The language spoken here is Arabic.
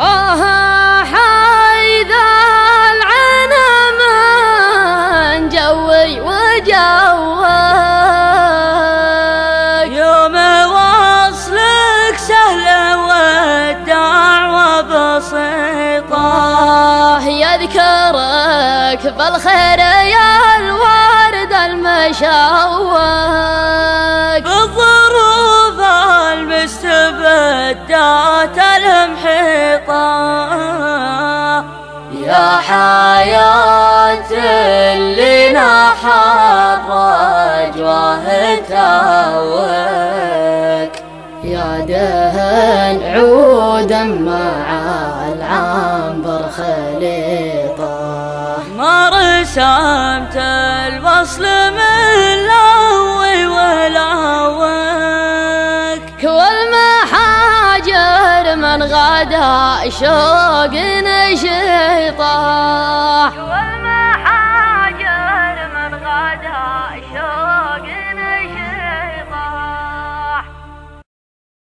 آه حي ذا العنا من جوي وجوك. يوم وصلك سهل والدعوة بسيطة. يذكرك بالخير يا الورد المشوك. بالظروف المستبدات المحيط يا حياة اللي نحر أجواه توك يا دهن عودا مع العنبر خليطة. ما رسمت الوصل من غدا شوق نشيطه